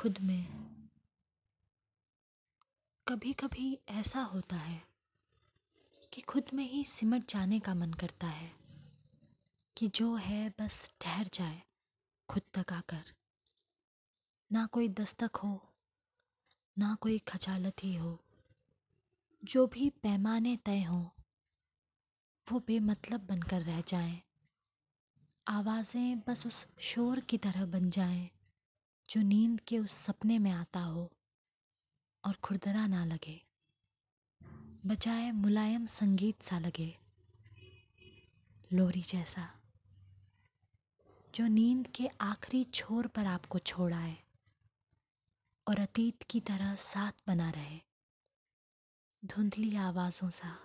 खुद में। कभी कभी ऐसा होता है कि खुद में ही सिमट जाने का मन करता है कि जो है बस ठहर जाए खुद तक आकर। ना कोई दस्तक हो, ना कोई खचालत ही हो। जो भी पैमाने तय हों, वो बेमतलब बनकर रह जाएँ। आवाज़ें बस उस शोर की तरह बन जाएँ। जो नींद के उस सपने में आता हो और खुरदरा ना लगे, बजाय मुलायम संगीत सा लगे, लोरी जैसा। जो नींद के आखिरी छोर पर आपको छोड़ाए और अतीत की तरह साथ बना रहे, धुंधली आवाज़ों सा,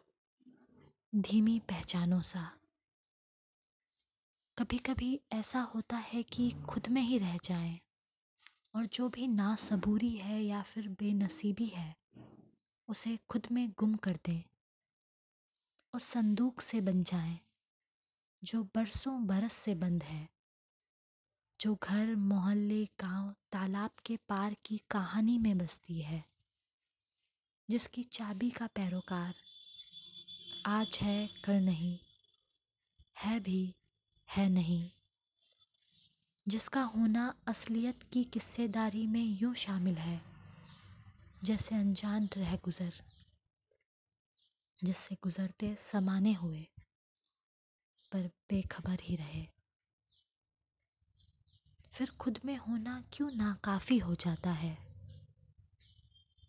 धीमी पहचानों सा। कभी कभी ऐसा होता है कि खुद में ही रह जाएँ। और जो भी नासबूरी है या फिर बेनसीबी है, उसे खुद में गुम कर दें उस संदूक से बन जाएँ, जो बरसों बरस से बंद है, जो घर, मोहल्ले, गाँव, तालाब के पार की कहानी में बसती है, जिसकी चाबी का पैरोकार, आज है कर नहीं, है भी, है नहीं। जिसका होना असलियत की किस्सेदारी में यूँ शामिल है, जैसे अनजान रह गुज़र, जिससे गुज़रते समाने हुए, पर बेखबर ही रहे। फिर खुद में होना क्यों नाकाफ़ी हो जाता है?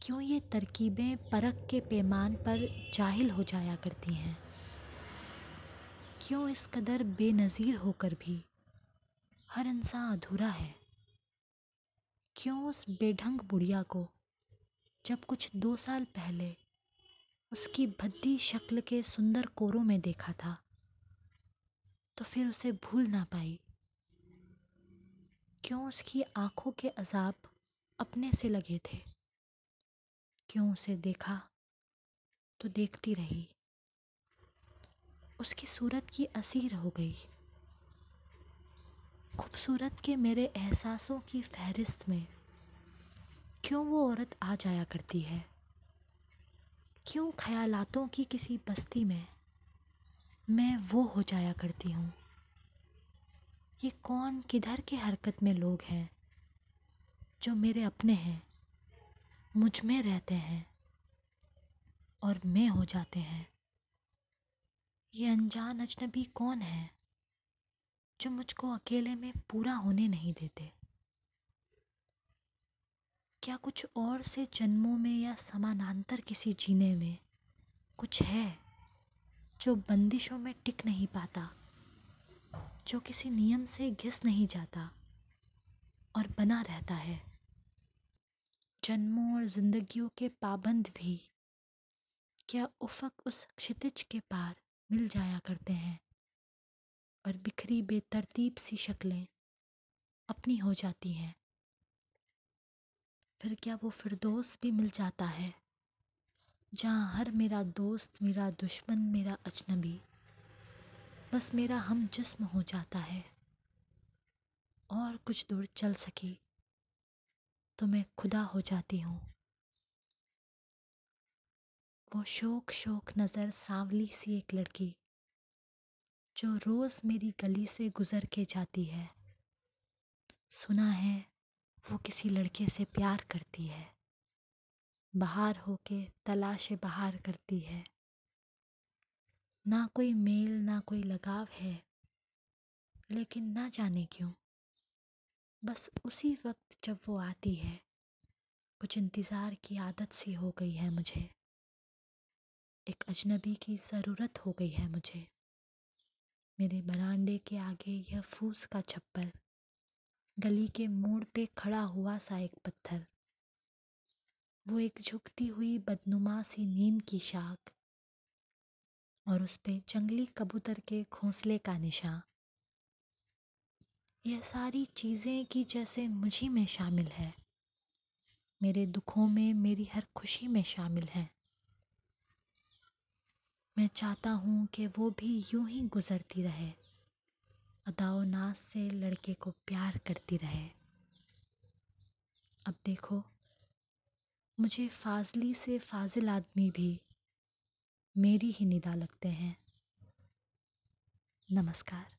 क्यों ये तरकीबें परख के पैमान पर जाहिल हो जाया करती हैं? क्यों इस कदर बेनज़ीर होकर भी हर इंसान अधूरा है। क्यों उस बेढंग बुढ़िया को, जब कुछ दो साल पहले, उसकी भद्दी शक्ल के सुंदर कोरों में देखा था तो फिर उसे भूल ना पाई। क्यों उसकी आँखों के अजाब अपने से लगे थे? क्यों उसे देखा तो देखती रही। उसकी सूरत की असीर हो गई। खूबसूरत के मेरे एहसासों की फहरिस्त में क्यों वो औरत आ जाया करती है? क्यों ख्यालातों की किसी बस्ती में मैं वो हो जाया करती हूँ? ये कौन किधर के हरकत में लोग हैं जो मेरे अपने हैं, मुझमें रहते हैं और मैं हो जाते हैं? ये अनजान अजनबी कौन है? जो मुझको अकेले में पूरा होने नहीं देते। क्या कुछ और से जन्मों में या समानांतर किसी जीने में कुछ है जो बंदिशों में टिक नहीं पाता, जो किसी नियम से घिस नहीं जाता और बना रहता है? जन्मों और जिंदगियों के पाबंद भी क्या उफक उस क्षितिज के पार मिल जाया करते हैं? और बिखरी बेतरतीब सी शक्लें अपनी हो जाती हैं। फिर क्या वो फिरदोस भी मिल जाता है? जहाँ हर मेरा दोस्त, मेरा दुश्मन, मेरा अजनबी, बस मेरा हम जिस्म हो जाता है। और कुछ दूर चल सकी तो मैं खुदा हो जाती हूँ। वो शोक शोक नज़र सांवली सी एक लड़की जो रोज़ मेरी गली से गुज़र के जाती है। सुना है वो किसी लड़के से प्यार करती है। बाहर होके तलाश बाहर करती है। ना कोई मेल, ना कोई लगाव है। लेकिन ना जाने क्यों। बस उसी वक्त जब वो आती है, कुछ इंतज़ार की आदत सी हो गई है मुझे। एक अजनबी की ज़रूरत हो गई है मुझे। मेरे बरांडे के आगे यह फूस का छप्पर, गली के मोड़ पे खड़ा हुआ सा एक पत्थर। वो एक झुकती हुई बदनुमा सी नीम की शाख और उस पे जंगली कबूतर के घोंसले का निशान। यह सारी चीज़ें की जैसे मुझी में शामिल है। मेरे दुखों में मेरी हर खुशी में शामिल है। मैं चाहता हूँ कि वो भी यूँ ही गुज़रती रहे। अदाओ नाज से लड़के को प्यार करती रहे। अब देखो, मुझे फाजली से फाजिल आदमी भी मेरी ही निदा लगते हैं। नमस्कार।